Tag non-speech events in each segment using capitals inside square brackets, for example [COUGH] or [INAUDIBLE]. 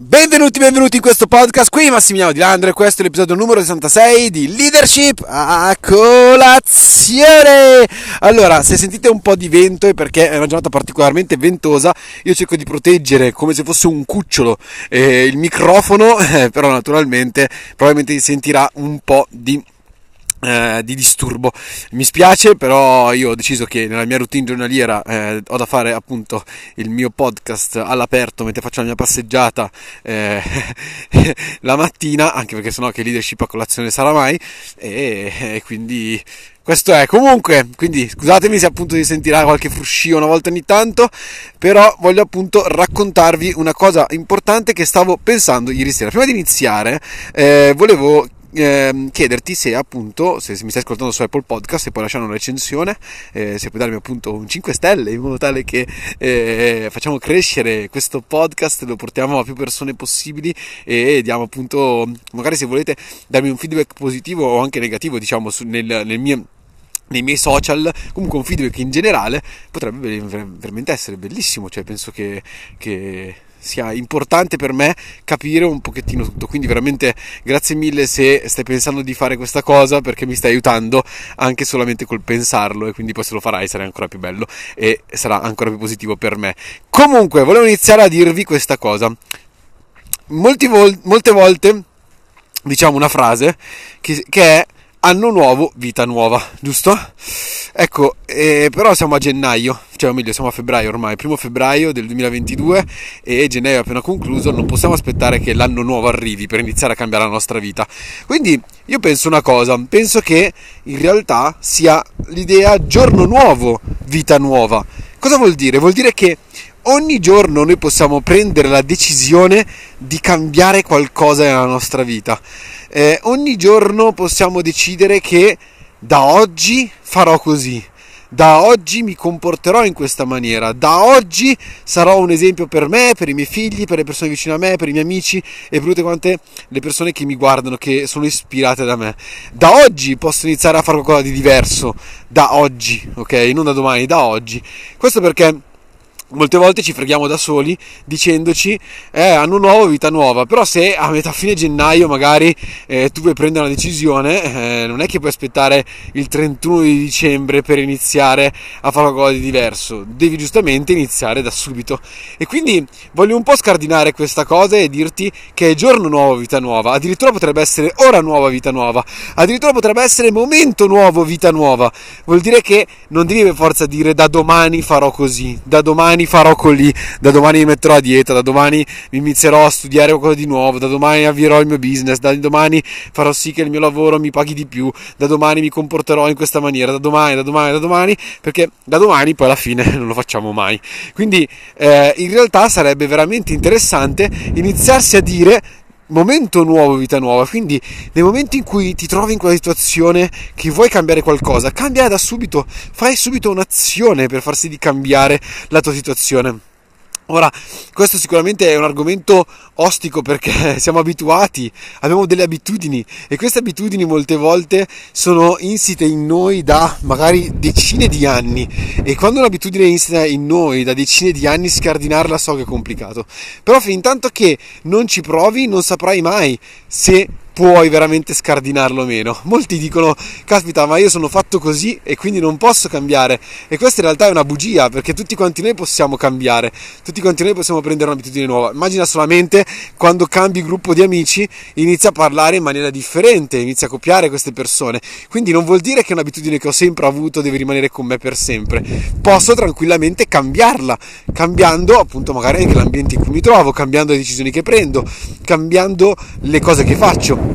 Benvenuti, benvenuti in questo podcast, qui Massimiliano Di Landro e questo è l'episodio numero 66 di Leadership a colazione! Allora, se sentite un po' di vento è perché è una giornata particolarmente ventosa, io cerco di proteggere come se fosse un cucciolo eh, il microfono, [LAUGHS] eh, però naturalmente probabilmente si sentirà un po' di eh, di disturbo. Mi spiace, però io ho deciso che nella mia routine giornaliera eh, ho da fare appunto il mio podcast all'aperto mentre faccio la mia passeggiata eh, [LAUGHS] la mattina, anche perché sennò che leadership a colazione sarà mai e, e quindi questo è comunque quindi scusatemi se appunto si sentirà qualche fruscio una volta ogni tanto però voglio appunto raccontarvi una cosa importante che stavo pensando ieri sera prima di iniziare eh, volevo eh, chiederti se appunto, se mi stai ascoltando su Apple Podcast, se puoi lasciare una recensione, eh, se puoi darmi appunto un 5 stelle in modo tale che eh, facciamo crescere questo podcast, lo portiamo a più persone possibili e diamo appunto, magari se volete darmi un feedback positivo o anche negativo, diciamo, su, nel, nel mio nei miei social, comunque un feedback in generale potrebbe veramente essere bellissimo, cioè penso che, che sia importante per me capire un pochettino tutto. Quindi veramente grazie mille se stai pensando di fare questa cosa perché mi stai aiutando anche solamente col pensarlo e quindi poi se lo farai sarà ancora più bello e sarà ancora più positivo per me. Comunque, volevo iniziare a dirvi questa cosa. Vol- molte volte diciamo una frase che, che è anno nuovo, vita nuova, giusto? Ecco, eh, però siamo a gennaio, cioè o meglio siamo a febbraio ormai, primo febbraio del 2022 e gennaio è appena concluso, non possiamo aspettare che l'anno nuovo arrivi per iniziare a cambiare la nostra vita. Quindi io penso una cosa, penso che in realtà sia l'idea giorno nuovo, vita nuova. Cosa vuol dire? Vuol dire che ogni giorno noi possiamo prendere la decisione di cambiare qualcosa nella nostra vita. Eh, ogni giorno possiamo decidere che da oggi farò così, da oggi mi comporterò in questa maniera, da oggi sarò un esempio per me, per i miei figli, per le persone vicine a me, per i miei amici e per tutte quante le persone che mi guardano, che sono ispirate da me. Da oggi posso iniziare a fare qualcosa di diverso, da oggi, ok? Non da domani, da oggi. Questo perché molte volte ci freghiamo da soli dicendoci eh, anno nuovo, vita nuova, però se a metà fine gennaio magari eh, tu vuoi prendere una decisione, eh, non è che puoi aspettare il 31 di dicembre per iniziare a fare qualcosa di diverso, devi giustamente iniziare da subito. E quindi voglio un po' scardinare questa cosa e dirti che è giorno nuovo, vita nuova, addirittura potrebbe essere ora nuova, vita nuova, addirittura potrebbe essere momento nuovo, vita nuova. Vuol dire che non devi per forza dire da domani farò così, da domani domani farò così, da domani mi metterò a dieta, da domani mi inizierò a studiare qualcosa di nuovo, da domani avvierò il mio business, da domani farò sì che il mio lavoro mi paghi di più, da domani mi comporterò in questa maniera, da domani, da domani, da domani, perché da domani poi alla fine [LAUGHS] non lo facciamo mai. Quindi eh, in realtà sarebbe veramente interessante iniziarsi a dire momento nuovo, vita nuova. Quindi, nel momento in cui ti trovi in quella situazione che vuoi cambiare qualcosa, cambia da subito, fai subito un'azione per far sì di cambiare la tua situazione. Ora, questo sicuramente è un argomento ostico perché [LAUGHS] siamo abituati, abbiamo delle abitudini e queste abitudini molte volte sono insite in noi da magari decine di anni e quando un'abitudine è insita in noi da decine di anni scardinarla so che è complicato. Però fin tanto che non ci provi non saprai mai se puoi veramente scardinarlo meno. Molti dicono, caspita, ma io sono fatto così e quindi non posso cambiare. E questa in realtà è una bugia, perché tutti quanti noi possiamo cambiare, tutti quanti noi possiamo prendere un'abitudine nuova. Immagina solamente quando cambi gruppo di amici, inizia a parlare in maniera differente, inizia a copiare queste persone. Quindi non vuol dire che un'abitudine che ho sempre avuto deve rimanere con me per sempre. Posso tranquillamente cambiarla, cambiando appunto magari anche l'ambiente in cui mi trovo, cambiando le decisioni che prendo, cambiando le cose che faccio.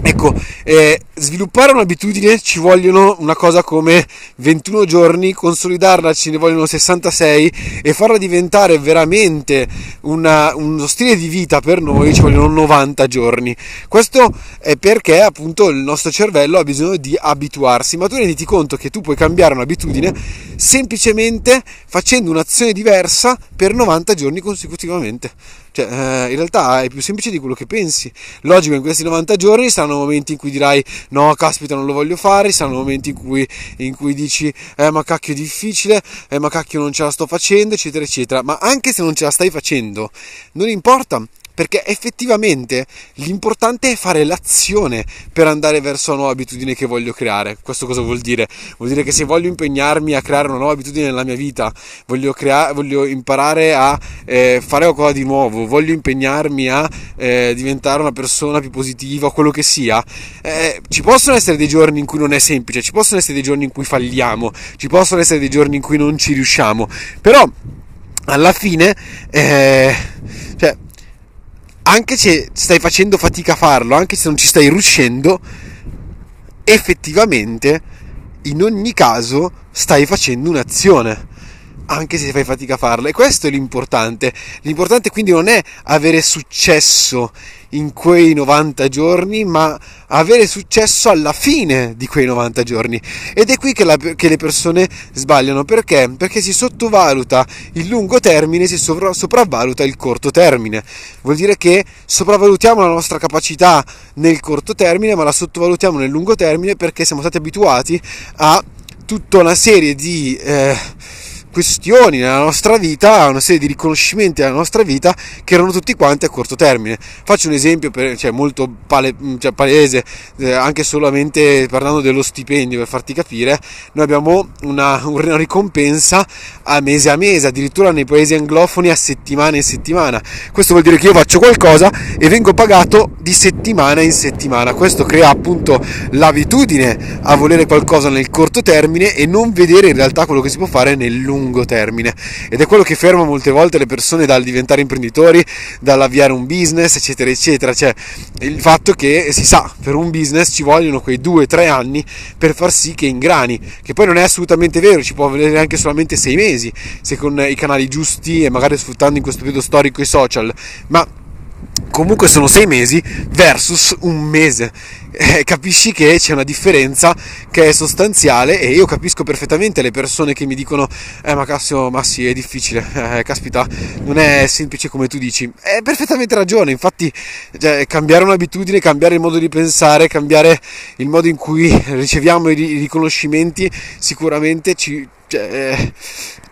Ecco, eh, sviluppare un'abitudine ci vogliono una cosa come 21 giorni, consolidarla ce ne vogliono 66 e farla diventare veramente una, uno stile di vita per noi ci vogliono 90 giorni. Questo è perché appunto il nostro cervello ha bisogno di abituarsi, ma tu renditi conto che tu puoi cambiare un'abitudine semplicemente facendo un'azione diversa per 90 giorni consecutivamente. Cioè, eh, in realtà è più semplice di quello che pensi. Logico, in questi 90 giorni saranno momenti in cui dirai no, caspita, non lo voglio fare, saranno momenti in cui, in cui dici eh, ma cacchio è difficile, eh, ma cacchio non ce la sto facendo, eccetera, eccetera. Ma anche se non ce la stai facendo, non importa, perché effettivamente l'importante è fare l'azione per andare verso la nuova abitudine che voglio creare. Questo cosa vuol dire? Vuol dire che se voglio impegnarmi a creare una nuova abitudine nella mia vita, voglio, crea- voglio imparare a eh, fare qualcosa di nuovo, voglio impegnarmi a eh, diventare una persona più positiva, quello che sia, eh, ci possono essere dei giorni in cui non è semplice, ci possono essere dei giorni in cui falliamo, ci possono essere dei giorni in cui non ci riusciamo, però alla fine, eh, cioè, anche se stai facendo fatica a farlo, anche se non ci stai riuscendo, effettivamente, in ogni caso, stai facendo un'azione anche se fai fatica a farlo. E questo è l'importante. L'importante quindi non è avere successo in quei 90 giorni, ma avere successo alla fine di quei 90 giorni. Ed è qui che, la, che le persone sbagliano. Perché? Perché si sottovaluta il lungo termine, si sovra, sopravvaluta il corto termine. Vuol dire che sopravvalutiamo la nostra capacità nel corto termine, ma la sottovalutiamo nel lungo termine perché siamo stati abituati a tutta una serie di... Eh, questioni nella nostra vita, una serie di riconoscimenti nella nostra vita che erano tutti quanti a corto termine. Faccio un esempio per, cioè, molto pale, cioè, palese, eh, anche solamente parlando dello stipendio per farti capire, noi abbiamo una, una, ricompensa a mese a mese, addirittura nei paesi anglofoni a settimana in settimana. Questo vuol dire che io faccio qualcosa e vengo pagato di settimana in settimana. Questo crea appunto l'abitudine a volere qualcosa nel corto termine e non vedere in realtà quello che si può fare nel lungo lungo termine ed è quello che ferma molte volte le persone dal diventare imprenditori, dall'avviare un business, eccetera, eccetera. Cioè il fatto che si sa, per un business ci vogliono quei due o tre anni per far sì che ingrani, che poi non è assolutamente vero, ci può vedere anche solamente sei mesi, se con i canali giusti e magari sfruttando in questo periodo storico i social, ma comunque sono sei mesi versus un mese. Eh, capisci che c'è una differenza che è sostanziale e io capisco perfettamente le persone che mi dicono eh ma Cassio ma sì è difficile. Eh, caspita non è semplice come tu dici. Hai perfettamente ragione infatti cioè, cambiare un'abitudine cambiare il modo di pensare cambiare il modo in cui riceviamo i riconoscimenti sicuramente ci, cioè, eh,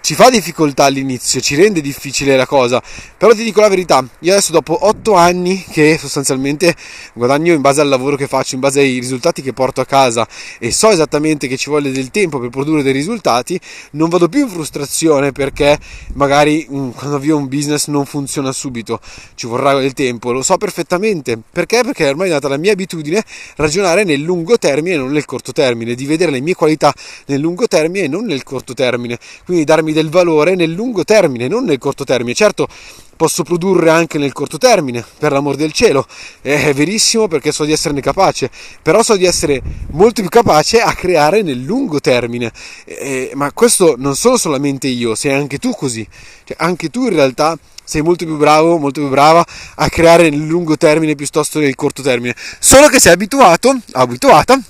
ci fa difficoltà all'inizio, ci rende difficile la cosa, però ti dico la verità, io adesso dopo 8 anni che sostanzialmente guadagno in base al lavoro che faccio, in base ai risultati che porto a casa e so esattamente che ci vuole del tempo per produrre dei risultati, non vado più in frustrazione perché magari mm, quando avvio un business non funziona subito, ci vorrà del tempo, lo so perfettamente, perché? Perché ormai è nata la mia abitudine ragionare nel lungo termine e non nel corto termine, di vedere le mie qualità nel lungo termine e non nel corto termine, quindi darmi del valore nel lungo termine, non nel corto termine. Certo, posso produrre anche nel corto termine, per l'amor del cielo, è verissimo perché so di esserne capace, però so di essere molto più capace a creare nel lungo termine. Eh, ma questo non sono solamente io, sei anche tu così, cioè, anche tu in realtà sei molto più bravo, molto più brava a creare nel lungo termine piuttosto che nel corto termine, solo che sei abituato, abituata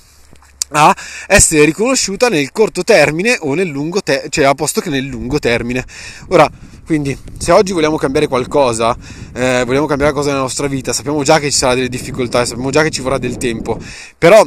a essere riconosciuta nel corto termine o nel lungo termine, cioè a posto che nel lungo termine. Ora, quindi, se oggi vogliamo cambiare qualcosa, eh, vogliamo cambiare qualcosa nella nostra vita, sappiamo già che ci saranno delle difficoltà, sappiamo già che ci vorrà del tempo, però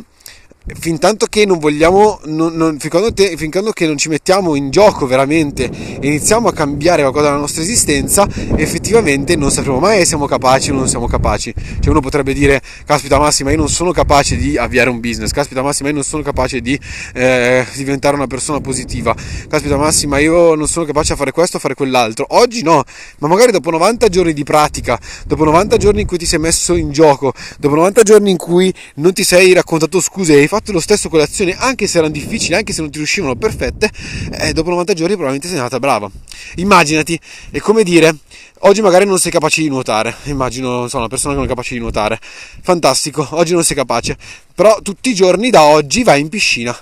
fin tanto che non vogliamo, non, non, fin, quando te, fin quando che non ci mettiamo in gioco veramente e iniziamo a cambiare qualcosa della nostra esistenza, effettivamente non sapremo mai se siamo capaci o non siamo capaci. Cioè uno potrebbe dire, caspita Massima, io non sono capace di avviare un business, caspita Massima, io non sono capace di eh, diventare una persona positiva, caspita Massima, io non sono capace a fare questo o fare quell'altro. Oggi no, ma magari dopo 90 giorni di pratica, dopo 90 giorni in cui ti sei messo in gioco, dopo 90 giorni in cui non ti sei raccontato scuse e fatto lo stesso con le azioni, anche se erano difficili, anche se non ti riuscivano perfette, eh, dopo 90 giorni probabilmente sei andata brava. Immaginati, è come dire, oggi magari non sei capace di nuotare, [LAUGHS] immagino, so, una persona che non è capace di nuotare, fantastico, oggi non sei capace, però tutti i giorni da oggi vai in piscina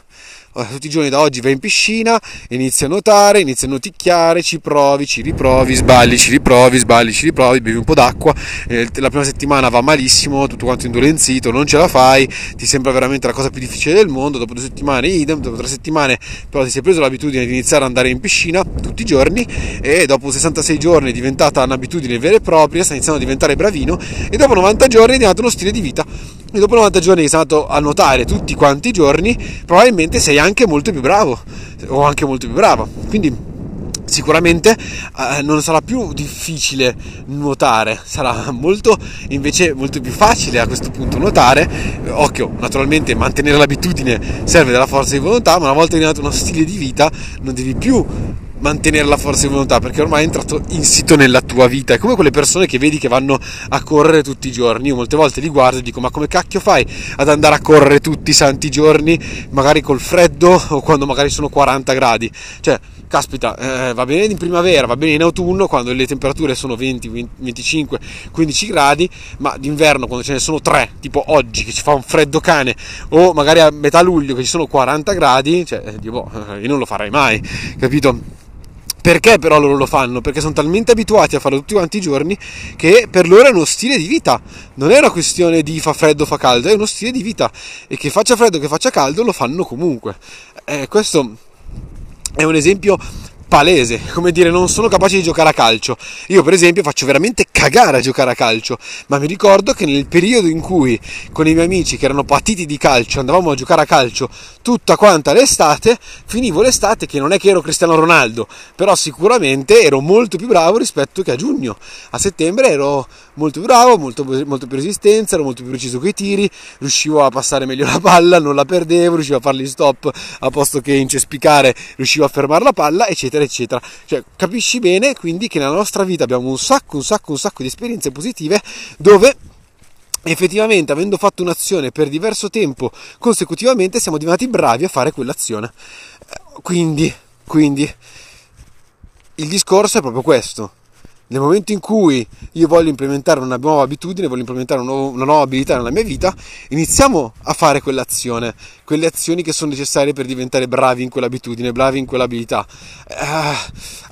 tutti i giorni da oggi vai in piscina, inizi a nuotare, inizi a noticchiare, ci provi, ci riprovi, sbagli, ci riprovi, sbagli, ci riprovi, bevi un po' d'acqua, eh, la prima settimana va malissimo, tutto quanto indolenzito, non ce la fai, ti sembra veramente la cosa più difficile del mondo, dopo due settimane idem, dopo tre settimane però ti sei preso l'abitudine di iniziare ad andare in piscina tutti i giorni e dopo 66 giorni è diventata un'abitudine vera e propria, stai iniziando a diventare bravino e dopo 90 giorni è diventato uno stile di vita e dopo 90 giorni sei andato a nuotare tutti quanti i giorni, probabilmente sei anche molto più bravo o anche molto più brava. Quindi sicuramente eh, non sarà più difficile nuotare, sarà molto invece molto più facile a questo punto nuotare. Occhio, naturalmente mantenere l'abitudine serve della forza di volontà, ma una volta diventato uno stile di vita non devi più mantenere la forza di volontà perché ormai è entrato insito nella tua vita. È come quelle persone che vedi che vanno a correre tutti i giorni. Io molte volte li guardo e dico: Ma come cacchio fai ad andare a correre tutti i santi giorni, magari col freddo [LAUGHS] o quando magari sono 40 gradi? Cioè, caspita, eh, va bene in primavera, va bene in autunno quando le temperature sono 20, 25, 15 gradi, ma d'inverno quando ce ne sono 3, tipo oggi che ci fa un freddo cane, o magari a metà luglio che ci sono 40 gradi, cioè, eh, boh, io non lo farei mai, capito? Perché però loro lo fanno? Perché sono talmente abituati a farlo tutti quanti i giorni che per loro è uno stile di vita. Non è una questione di fa freddo o fa caldo, è uno stile di vita. E che faccia freddo o che faccia caldo lo fanno comunque. Eh, questo è un esempio palese, [LAUGHS] come dire, non sono capace di giocare a calcio. Io, per esempio, faccio veramente cagare a giocare a calcio, ma mi ricordo che nel periodo in cui con i miei amici che erano patiti di calcio andavamo a giocare a calcio tutta quanta l'estate, finivo l'estate che non è che ero Cristiano Ronaldo, però sicuramente ero molto più bravo rispetto che a giugno. A settembre ero molto bravo, molto, molto più resistenza, ero molto più preciso coi tiri, riuscivo a passare meglio la palla, non la perdevo, riuscivo a farli stop a posto che incespicare, riuscivo a fermare la palla, eccetera eccetera. Cioè, capisci bene quindi che nella nostra vita abbiamo un sacco, un sacco, un sacco di esperienze positive dove effettivamente avendo fatto un'azione per diverso tempo consecutivamente siamo diventati bravi a fare quell'azione. Quindi, quindi il discorso è proprio questo. Nel momento in cui io voglio implementare una nuova abitudine, voglio implementare una nuova abilità nella mia vita, iniziamo a fare quell'azione quelle azioni che sono necessarie per diventare bravi in quell'abitudine, bravi in quell'abilità. Eh,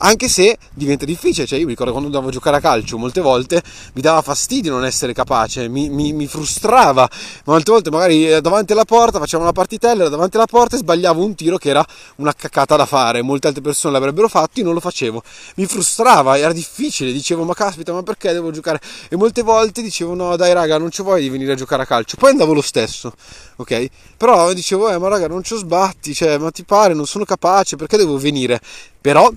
anche se diventa difficile, cioè io mi ricordo quando andavo a giocare a calcio, molte volte mi dava fastidio non essere capace, mi, mi, mi frustrava, ma molte volte magari eh, davanti alla porta facevamo una partitella, era davanti alla porta e sbagliavo un tiro che era una caccata da fare, molte altre persone l'avrebbero fatto, io non lo facevo, mi frustrava, era difficile, dicevo ma caspita ma perché devo giocare? E molte volte dicevo no dai raga non ci vuoi di venire a giocare a calcio, poi andavo lo stesso, ok? Però dicevo, eh, ma raga, non ci sbatti, cioè, ma ti pare, non sono capace, perché devo venire? Però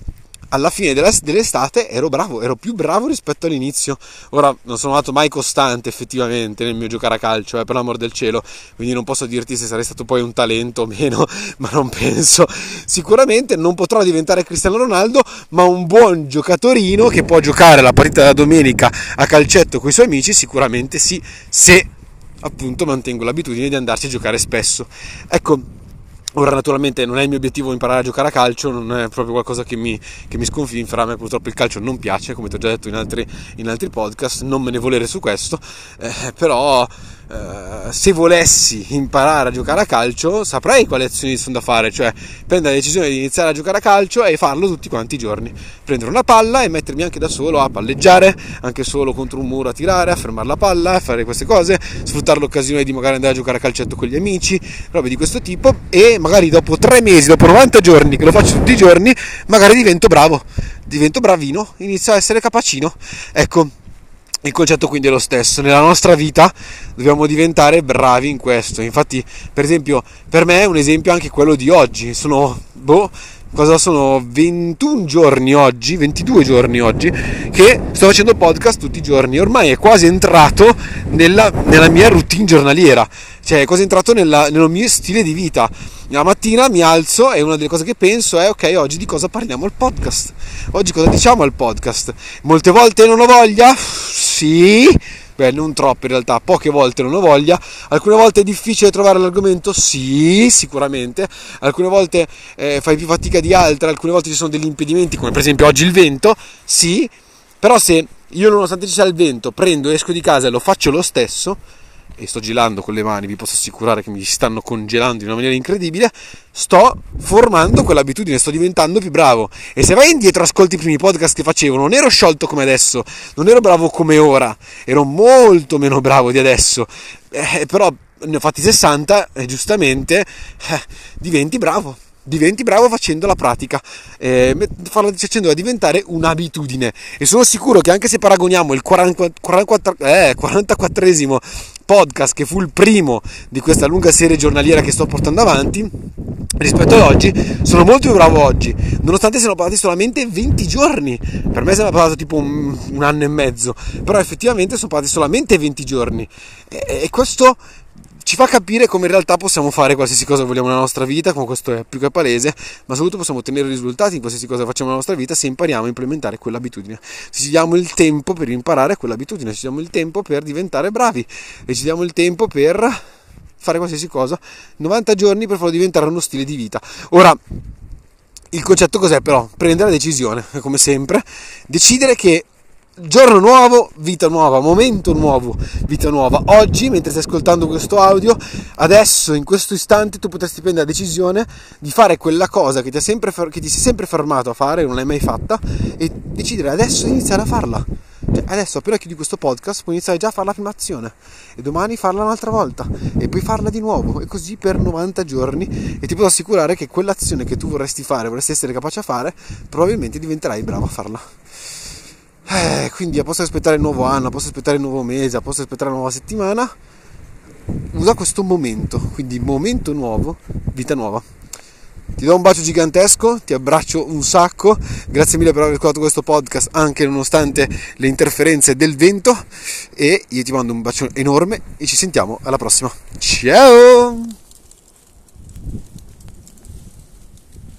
alla fine dell'estate ero bravo, ero più bravo rispetto all'inizio. Ora non sono stato mai costante effettivamente nel mio giocare a calcio, eh, per l'amor del cielo, quindi non posso dirti se sarei stato poi un talento o meno, [LAUGHS] ma non penso. Sicuramente non potrò diventare Cristiano Ronaldo, ma un buon giocatorino che può giocare la partita da domenica a calcetto con i suoi amici, sicuramente sì, se appunto mantengo l'abitudine di andarci a giocare spesso. Ecco, Ora naturalmente non è il mio obiettivo imparare a giocare a calcio, non è proprio qualcosa che mi, che mi sconfinfera, a me purtroppo il calcio non piace, come ti ho già detto in altri, in altri podcast, non me ne volere su questo, eh, però eh, se volessi imparare a giocare a calcio saprei quali azioni sono da fare, cioè prendere la decisione di iniziare a giocare a calcio e farlo tutti quanti i giorni, prendere una palla e mettermi anche da solo a palleggiare, anche solo contro un muro a tirare, a fermare la palla, a fare queste cose, sfruttare l'occasione di magari andare a giocare a calcetto con gli amici, robe di questo tipo e magari dopo tre mesi, dopo 90 giorni che lo faccio tutti i giorni, magari divento bravo, divento bravino, inizio a essere capacino. Ecco, il concetto quindi è lo stesso, nella nostra vita dobbiamo diventare bravi in questo. Infatti, per esempio, per me è un esempio anche quello di oggi. Sono boh, cosa sono 21 giorni oggi, 22 giorni oggi che sto facendo podcast tutti i giorni. Ormai è quasi entrato nella, nella mia routine giornaliera, cioè è quasi entrato nella, nel mio stile di vita la mattina mi alzo e una delle cose che penso è ok, oggi di cosa parliamo al podcast? Oggi cosa diciamo al podcast? Molte volte non ho voglia? Sì, beh non troppe in realtà, poche volte non ho voglia, alcune volte è difficile trovare l'argomento? Sì, sicuramente, alcune volte eh, fai più fatica di altre, alcune volte ci sono degli impedimenti come per esempio oggi il vento? Sì, però se io nonostante ci sia il vento prendo, esco di casa e lo faccio lo stesso, e sto gelando con le mani, vi posso assicurare che mi stanno congelando in una maniera incredibile, sto formando quell'abitudine, sto diventando più bravo. E se vai indietro, ascolti i primi podcast che facevo, non ero sciolto come adesso, non ero bravo come ora, ero molto meno bravo di adesso. Eh, però ne ho fatti 60 e giustamente eh, diventi bravo diventi bravo facendo la pratica, eh, facendola diventare un'abitudine. E sono sicuro che anche se paragoniamo il 44, 44, eh, 44esimo podcast, che fu il primo di questa lunga serie giornaliera che sto portando avanti, rispetto ad oggi, sono molto più bravo oggi, nonostante siano passati solamente 20 giorni. Per me sembra passato tipo un, un, anno e mezzo, però effettivamente sono passati solamente 20 giorni. E, e, questo ci fa capire come in realtà possiamo fare qualsiasi cosa vogliamo nella nostra vita, come questo è più che palese, ma soprattutto possiamo ottenere risultati in qualsiasi cosa facciamo nella nostra vita se impariamo a implementare quell'abitudine. Se ci diamo il tempo per imparare quell'abitudine, se ci diamo il tempo per diventare bravi e ci diamo il tempo per fare qualsiasi cosa, 90 giorni per farlo diventare uno stile di vita. Ora, il concetto cos'è però? Prendere la decisione, come sempre, decidere che giorno nuovo, vita nuova, momento nuovo, vita nuova. Oggi, mentre stai ascoltando questo audio, adesso, in questo istante, tu potresti prendere la decisione di fare quella cosa che ti, sempre, che ti sei sempre fermato a fare, non l'hai mai fatta, e decidere adesso di iniziare a farla. Cioè, adesso appena chiudi questo podcast puoi iniziare già a fare la prima azione e domani farla un'altra volta e poi farla di nuovo e così per 90 giorni e ti posso assicurare che quell'azione che tu vorresti fare, vorresti essere capace a fare, probabilmente diventerai bravo a farla. Eh, quindi posso aspettare il nuovo anno, posso aspettare il nuovo mese, posso aspettare la nuova settimana. Usa questo momento, quindi momento nuovo, vita nuova. Ti do un bacio gigantesco, ti abbraccio un sacco, grazie mille per aver ascoltato questo podcast anche nonostante le interferenze del vento e io ti mando un bacio enorme e ci sentiamo alla prossima. Ciao!